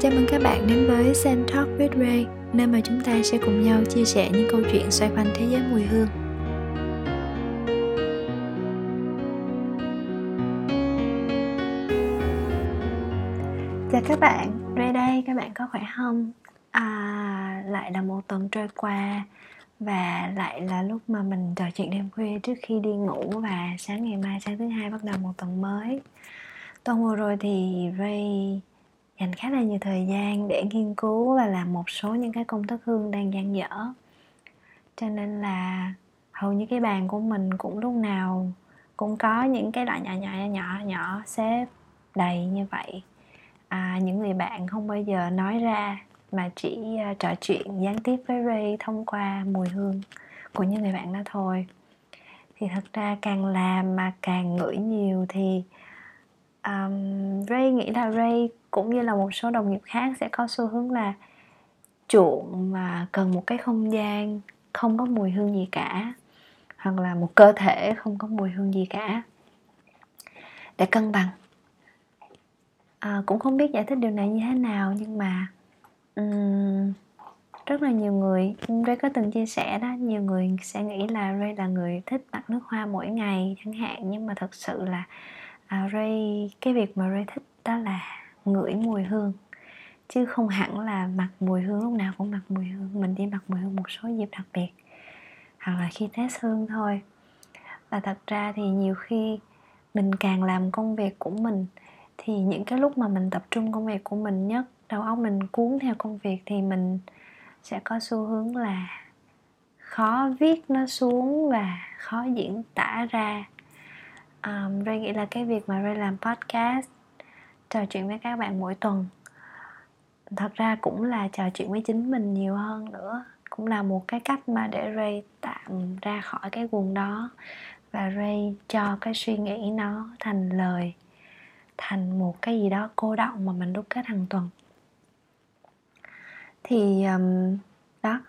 Chào mừng các bạn đến với Sen Talk with Ray, nơi mà chúng ta sẽ cùng nhau chia sẻ những câu chuyện xoay quanh thế giới mùi hương. Chào các bạn, Ray đây, các bạn có khỏe không? À, lại là một tuần trôi qua và lại là lúc mà mình trò chuyện đêm khuya trước khi đi ngủ và sáng ngày mai sáng thứ hai bắt đầu một tuần mới tuần vừa rồi thì Ray dành khá là nhiều thời gian để nghiên cứu và làm một số những cái công thức hương đang dang dở. Cho nên là hầu như cái bàn của mình cũng lúc nào cũng có những cái loại nhỏ nhỏ nhỏ nhỏ nhỏ xếp đầy như vậy. À, những người bạn không bao giờ nói ra mà chỉ uh, trò chuyện gián tiếp với Ray thông qua mùi hương của những người bạn đó thôi. Thì thật ra càng làm mà càng ngửi nhiều thì um, Ray nghĩ là Ray cũng như là một số đồng nghiệp khác sẽ có xu hướng là chuộng mà cần một cái không gian không có mùi hương gì cả hoặc là một cơ thể không có mùi hương gì cả để cân bằng. À, cũng không biết giải thích điều này như thế nào nhưng mà um, rất là nhiều người Ray có từng chia sẻ đó nhiều người sẽ nghĩ là Ray là người thích mặc nước hoa mỗi ngày chẳng hạn nhưng mà thật sự là à, Ray cái việc mà Ray thích đó là ngửi mùi hương chứ không hẳn là mặc mùi hương lúc nào cũng mặc mùi hương. Mình đi mặc mùi hương một số dịp đặc biệt hoặc là khi test hương thôi. Và thật ra thì nhiều khi mình càng làm công việc của mình thì những cái lúc mà mình tập trung công việc của mình nhất đầu óc mình cuốn theo công việc thì mình sẽ có xu hướng là khó viết nó xuống và khó diễn tả ra um, Ray nghĩ là cái việc mà Ray làm podcast trò chuyện với các bạn mỗi tuần thật ra cũng là trò chuyện với chính mình nhiều hơn nữa. Cũng là một cái cách mà để Ray tạm ra khỏi cái guồng đó và Ray cho cái suy nghĩ nó thành lời thành một cái gì đó cô động mà mình đúc kết hàng tuần. Thì um, đó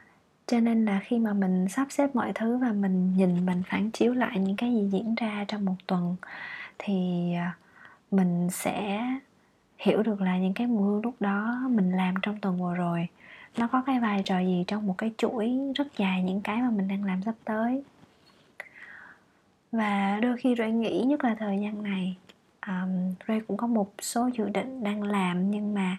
cho nên là khi mà mình sắp xếp mọi thứ và mình nhìn mình phản chiếu lại những cái gì diễn ra trong một tuần thì à, mình sẽ hiểu được là những cái mùi hương lúc đó mình làm trong tuần vừa rồi nó có cái vai trò gì trong một cái chuỗi rất dài những cái mà mình đang làm sắp tới. Và đôi khi Ray nghĩ nhất là thời gian này um, Ray cũng có một số dự định đang làm nhưng mà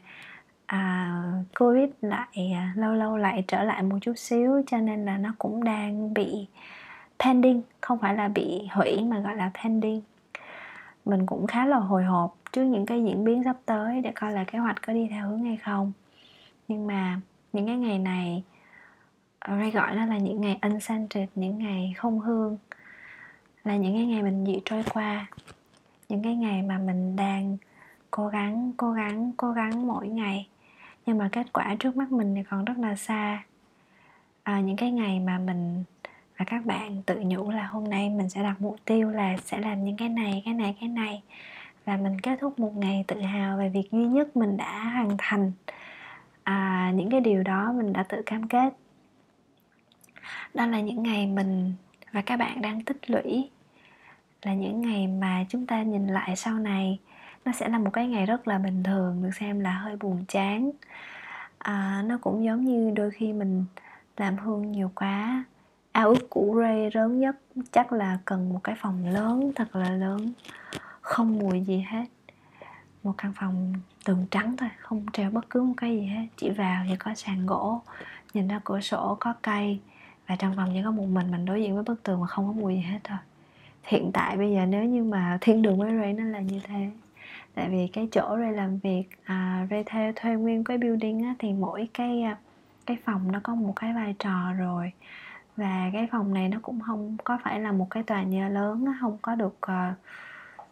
à, covid lại à, lâu lâu lại trở lại một chút xíu cho nên là nó cũng đang bị pending không phải là bị hủy mà gọi là pending. Mình cũng khá là hồi hộp trước những cái diễn biến sắp tới để coi là kế hoạch có đi theo hướng hay không. Nhưng mà những cái ngày này ờ, Ray gọi nó là những ngày unscented những ngày không hương là những cái ngày mình dị trôi qua. Những cái ngày mà mình đang cố gắng cố gắng cố gắng mỗi ngày nhưng mà kết quả trước mắt mình thì còn rất là xa. À, những cái ngày mà mình và các bạn tự nhủ là hôm nay mình sẽ đặt mục tiêu là sẽ làm những cái này cái này cái này. Và mình kết thúc một ngày tự hào về việc duy nhất mình đã hoàn thành. À, những cái điều đó mình đã tự cam kết. Đó là những ngày mình và các bạn đang tích lũy. Là những ngày mà chúng ta nhìn lại sau này nó sẽ là một cái ngày rất là bình thường được xem là hơi buồn chán. À, nó cũng giống như đôi khi mình làm hương nhiều quá ao ước của Ray lớn nhất chắc là cần một cái phòng lớn thật là lớn không mùi gì hết. Một căn phòng tường trắng thôi không treo bất cứ một cái gì hết. Chỉ vào thì có sàn gỗ nhìn ra cửa sổ có cây và trong phòng chỉ có một mình mình đối diện với bức tường mà không có mùi gì hết thôi. Hiện tại bây giờ nếu như mà thiên đường với Ray nó là như thế tại vì cái chỗ Ray làm việc à, Ray thuê thuê nguyên cái building á, thì mỗi cái à, cái phòng nó có một cái vai trò rồi. Và cái phòng này nó cũng không có phải là một cái tòa nhà lớn nó không có được uh,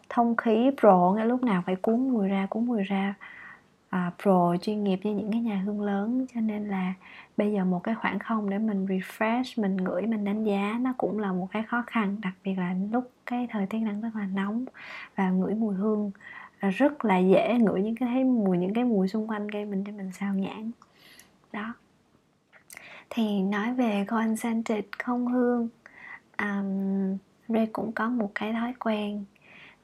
thông khí pro ngay lúc nào phải cuốn mùi ra cuốn mùi ra uh, pro chuyên nghiệp như những cái nhà hương lớn. Cho nên là bây giờ một cái khoảng không để mình refresh mình ngửi mình đánh giá nó cũng là một cái khó khăn. Đặc biệt là lúc cái thời tiết đang rất là nóng và ngửi mùi hương rất là dễ ngửi những cái mùi những cái mùi xung quanh gây mình cho mình sao nhãn đó. Thì nói về concentrated không hương um, Ray cũng có một cái thói quen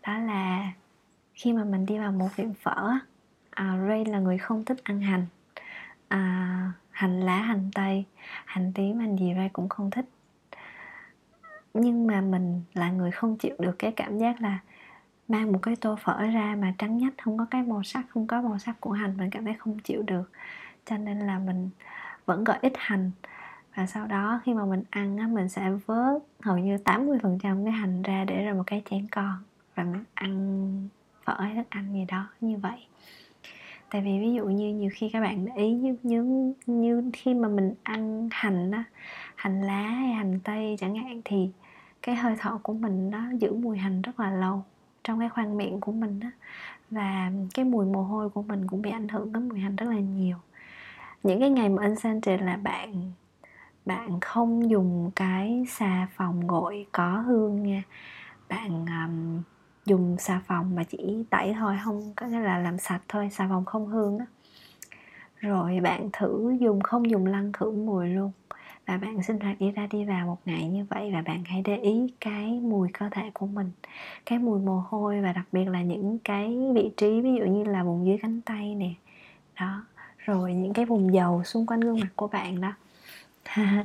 đó là khi mà mình đi vào một tiệm phở uh, Ray là người không thích ăn hành. Uh, hành lá hành tây hành tím hành gì Ray cũng không thích. Nhưng mà mình là người không chịu được cái cảm giác là mang một cái tô phở ra mà trắng nhách không có cái màu sắc không có màu sắc của hành mình cảm thấy không chịu được. Cho nên là mình vẫn gọi ít hành. Và sau đó khi mà mình ăn á, mình sẽ vớt hầu như 80% cái hành ra để ra một cái chén con và mình ăn phở hay thức ăn gì đó như vậy. Tại vì ví dụ như nhiều khi các bạn để ý như như, như khi mà mình ăn hành á hành lá hay hành tây chẳng hạn thì cái hơi thở của mình nó giữ mùi hành rất là lâu trong cái khoang miệng của mình đó và cái mùi mồ hôi của mình cũng bị ảnh hưởng tới mùi hành rất là nhiều. Những cái ngày mà unscented là bạn bạn không dùng cái xà phòng gội có hương nha. Bạn um, dùng xà phòng mà chỉ tẩy thôi không có nghĩa là làm sạch thôi xà phòng không hương á. Rồi bạn thử dùng không dùng lăn khử mùi luôn và bạn sinh hoạt đi ra đi vào một ngày như vậy và bạn hãy để ý cái mùi cơ thể của mình, cái mùi mồ hôi và đặc biệt là những cái vị trí ví dụ như là vùng dưới cánh tay nè. Đó, rồi những cái vùng dầu xung quanh gương mặt của bạn đó.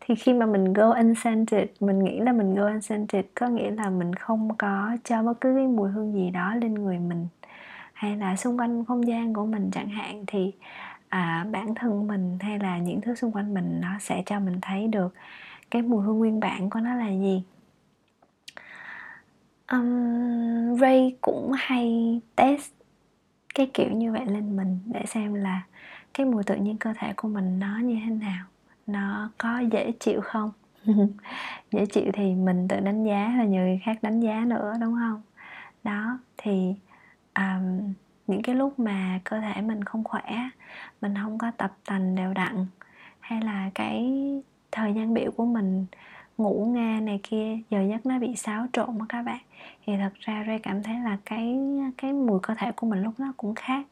Thì khi mà mình go unscented, mình nghĩ là mình go unscented có nghĩa là mình không có cho bất cứ cái mùi hương gì đó lên người mình, hay là xung quanh không gian của mình chẳng hạn, thì à, bản thân mình hay là những thứ xung quanh mình nó sẽ cho mình thấy được cái mùi hương nguyên bản của nó là gì? Um, Ray cũng hay test cái kiểu như vậy lên mình để xem là cái mùi tự nhiên cơ thể của mình nó như thế nào nó có dễ chịu không? Dễ chịu thì mình tự đánh giá và nhiều người khác đánh giá nữa đúng không? Đó thì um, những cái lúc mà cơ thể mình không khỏe, mình không có tập tành đều đặn, hay là cái thời gian biểu của mình ngủ nghe này kia, giờ giấc nó bị xáo trộn á các bạn, thì thật ra Ray cảm thấy là cái cái mùi cơ thể của mình lúc đó cũng khác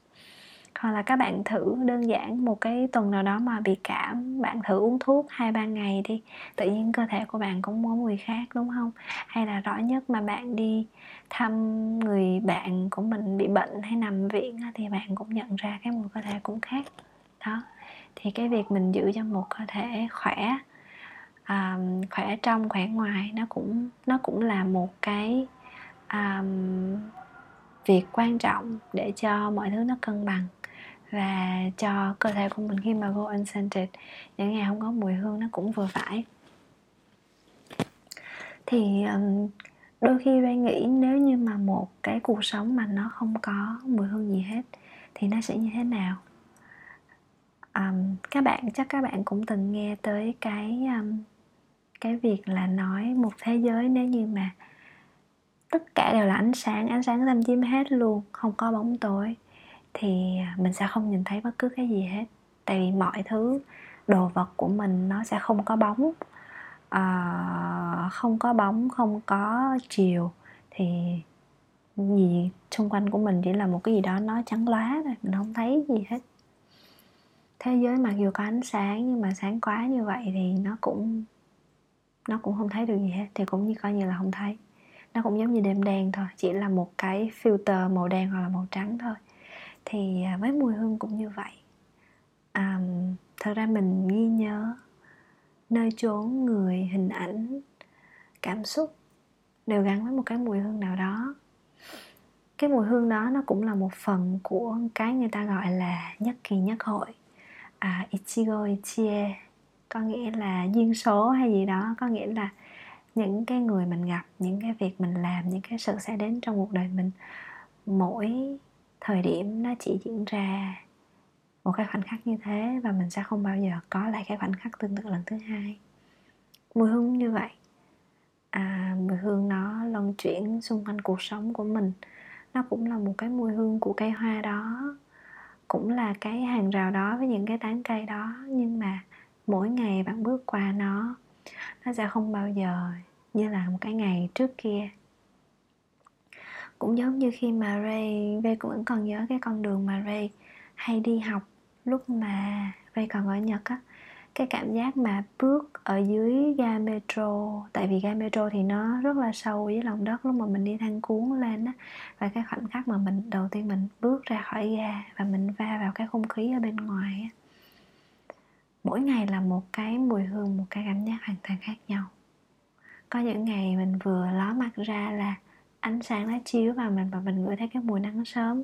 hoặc là các bạn thử đơn giản một cái tuần nào đó mà bị cảm bạn thử uống thuốc hai ba ngày đi. Tự nhiên cơ thể của bạn cũng có mùi khác đúng không? Hay là rõ nhất mà bạn đi thăm người bạn của mình bị bệnh hay nằm viện thì bạn cũng nhận ra cái mùi cơ thể cũng khác. Đó. Thì cái việc mình giữ cho một cơ thể khỏe um, khỏe trong khỏe ngoài nó cũng nó cũng là một cái um, việc quan trọng để cho mọi thứ nó cân bằng và cho cơ thể của mình khi mà go unscented những ngày không có mùi hương nó cũng vừa phải. Thì um, đôi khi Ray nghĩ nếu như mà một cái cuộc sống mà nó không có mùi hương gì hết thì nó sẽ như thế nào? Um, các bạn chắc các bạn cũng từng nghe tới cái um, cái việc là nói một thế giới nếu như mà tất cả đều là ánh sáng ánh sáng xâm chiếm hết luôn không có bóng tối thì à, mình sẽ không nhìn thấy bất cứ cái gì hết. Tại vì mọi thứ đồ vật của mình nó sẽ không có bóng. À, không có bóng không có chiều. Thì gì xung quanh của mình chỉ là một cái gì đó nó trắng lóa thôi mình không thấy gì hết. Thế giới mặc dù có ánh sáng nhưng mà sáng quá như vậy thì nó cũng nó cũng không thấy được gì hết thì cũng như coi như là không thấy. Nó cũng giống như đêm đen thôi chỉ là một cái filter màu đen hoặc là màu trắng thôi thì à, với mùi hương cũng như vậy. À, thật ra mình ghi nhớ nơi chốn người hình ảnh cảm xúc đều gắn với một cái mùi hương nào đó. Cái mùi hương đó nó cũng là một phần của cái người ta gọi là nhất kỳ nhất hội. À, ichigo ichie có nghĩa là duyên số hay gì đó có nghĩa là những cái người mình gặp những cái việc mình làm những cái sự sẽ đến trong cuộc đời mình mỗi thời điểm nó chỉ diễn ra một cái khoảnh khắc như thế và mình sẽ không bao giờ có lại cái khoảnh khắc tương tự lần thứ hai. Mùi hương như vậy. À, mùi hương nó luân chuyển xung quanh cuộc sống của mình. Nó cũng là một cái mùi hương của cây hoa đó. Cũng là cái hàng rào đó với những cái tán cây đó. Nhưng mà mỗi ngày bạn bước qua nó nó sẽ không bao giờ như là một cái ngày trước kia cũng giống như khi mà Ray Ray cũng vẫn còn nhớ cái con đường mà Ray hay đi học lúc mà Ray còn ở Nhật á. Cái cảm giác mà bước ở dưới ga metro, tại vì ga metro thì nó rất là sâu dưới lòng đất lúc mà mình đi thang cuốn lên á. Và cái khoảnh khắc mà mình, đầu tiên mình bước ra khỏi ga và mình va vào cái không khí ở bên ngoài á. Mỗi ngày là một cái mùi hương, một cái cảm giác hoàn toàn khác nhau. Có những ngày mình vừa ló mặt ra là ánh sáng nó chiếu vào mình và mình ngửi thấy cái mùi nắng sớm.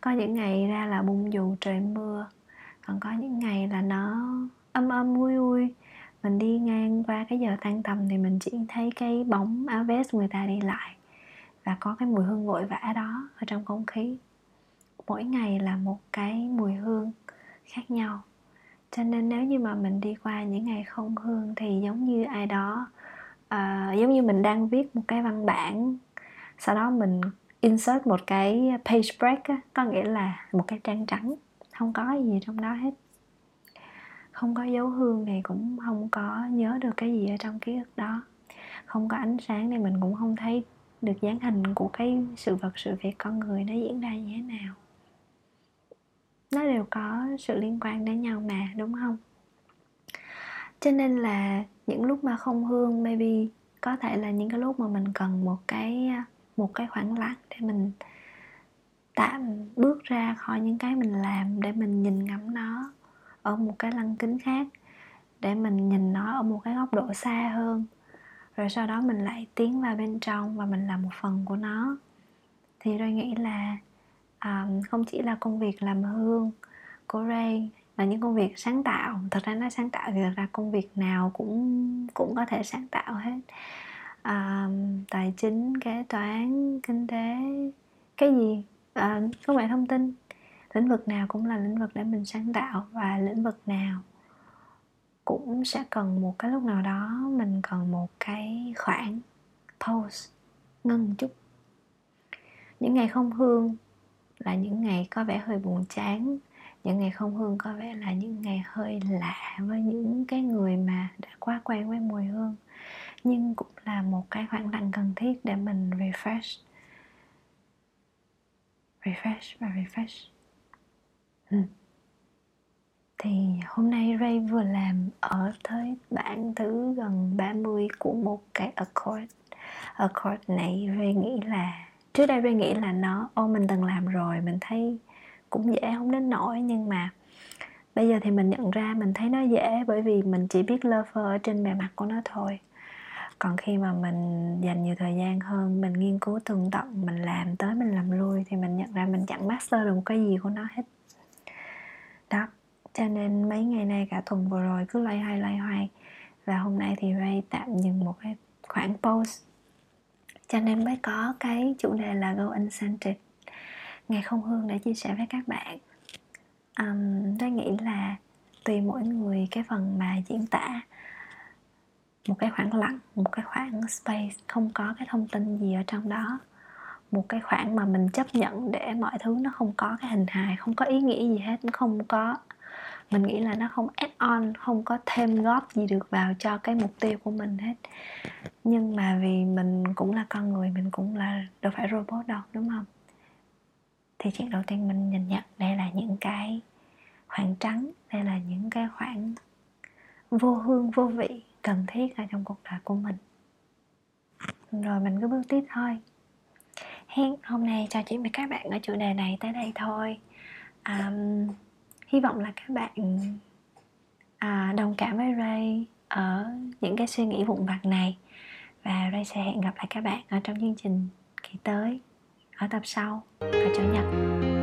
Có những ngày ra là bung dù trời mưa còn có những ngày là nó âm âm ui ui mình đi ngang qua cái giờ tan tầm thì mình chỉ thấy cái bóng áo vest người ta đi lại và có cái mùi hương vội vã đó ở trong không khí. Mỗi ngày là một cái mùi hương khác nhau. Cho nên nếu như mà mình đi qua những ngày không hương thì giống như ai đó uh, giống như mình đang viết một cái văn bản sau đó mình insert một cái page break á, có nghĩa là một cái trang trắng. Không có gì trong đó hết. Không có dấu hương thì cũng không có nhớ được cái gì ở trong ký ức đó. Không có ánh sáng thì mình cũng không thấy được dáng hình của cái sự vật sự việc con người nó diễn ra như thế nào. Nó đều có sự liên quan đến nhau mà đúng không? Cho nên là những lúc mà không hương maybe có thể là những cái lúc mà mình cần một cái một cái khoảng lặng để mình tạm bước ra khỏi những cái mình làm để mình nhìn ngắm nó ở một cái lăng kính khác để mình nhìn nó ở một cái góc độ xa hơn. Rồi sau đó mình lại tiến vào bên trong và mình làm một phần của nó. Thì tôi nghĩ là um, không chỉ là công việc làm hương của Ray là những công việc sáng tạo. Thật ra nó sáng tạo thì thật ra công việc nào cũng cũng có thể sáng tạo hết à, tài chính kế toán kinh tế cái gì? À, công nghệ thông tin. Lĩnh vực nào cũng là lĩnh vực để mình sáng tạo và lĩnh vực nào cũng sẽ cần một cái lúc nào đó mình cần một cái khoảng pause ngưng một chút. Những ngày không hương là những ngày có vẻ hơi buồn chán những ngày không hương có vẻ là những ngày hơi lạ với những cái người mà đã quá quen với mùi hương nhưng cũng là một cái khoảng lặng cần thiết để mình refresh. Refresh và refresh. Ừ. thì hôm nay Ray vừa làm ở tới bản thứ gần 30 của một cái accord. Accord này Ray nghĩ là, trước đây Ray nghĩ là nó, ô, mình từng làm rồi, mình thấy cũng dễ, không đến nổi nhưng mà bây giờ thì mình nhận ra mình thấy nó dễ bởi vì mình chỉ biết lover ở trên bề mặt của nó thôi còn khi mà mình dành nhiều thời gian hơn mình nghiên cứu tường tận mình làm tới mình làm lui thì mình nhận ra mình chẳng master được một cái gì của nó hết. Đó cho nên mấy ngày nay cả tuần vừa rồi cứ loay hoay loay hoay. Và hôm nay thì Ray tạm dừng một cái khoảng post cho nên mới có cái chủ đề là go uncentered. Ngày không hương để chia sẻ với các bạn. Um, tôi nghĩ là tùy mỗi người cái phần mà diễn tả một cái khoảng lặng, một cái khoảng space, không có cái thông tin gì ở trong đó. Một cái khoảng mà mình chấp nhận để mọi thứ nó không có cái hình hài, không có ý nghĩa gì hết, nó không có, mình nghĩ là nó không add on, không có thêm góp gì được vào cho cái mục tiêu của mình hết. Nhưng mà vì mình cũng là con người, mình cũng là, đâu phải robot đâu, đúng không? Thì chuyện đầu tiên mình nhìn nhận đây là những cái khoảng trắng, đây là những cái khoảng vô hương, vô vị cần thiết ở trong cuộc đời của mình. Rồi mình cứ bước tiếp thôi. Hẹn hôm nay trò chuyện với các bạn ở chủ đề này tới đây thôi. Um, hy vọng là các bạn à, đồng cảm với Ray ở những cái suy nghĩ vụn vặt này. Và Ray sẽ hẹn gặp lại các bạn ở trong chương trình kỳ tới ở tập sau vào chủ nhật.